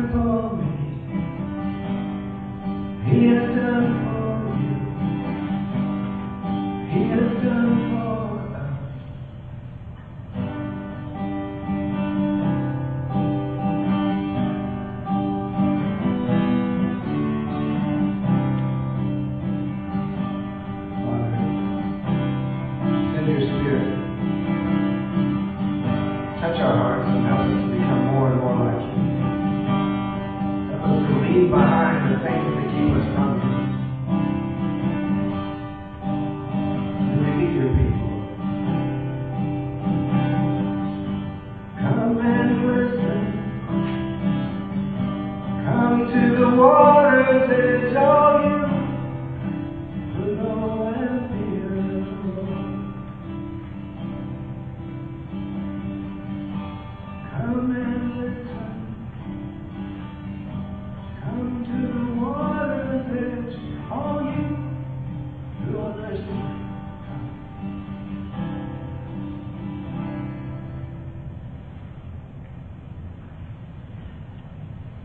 done for me. He has done for you. He has done for us. Father, send your spirit. Touch our hearts and help us be. leave behind the things that keep us coming. We need your people. Come and listen. Come to the waters that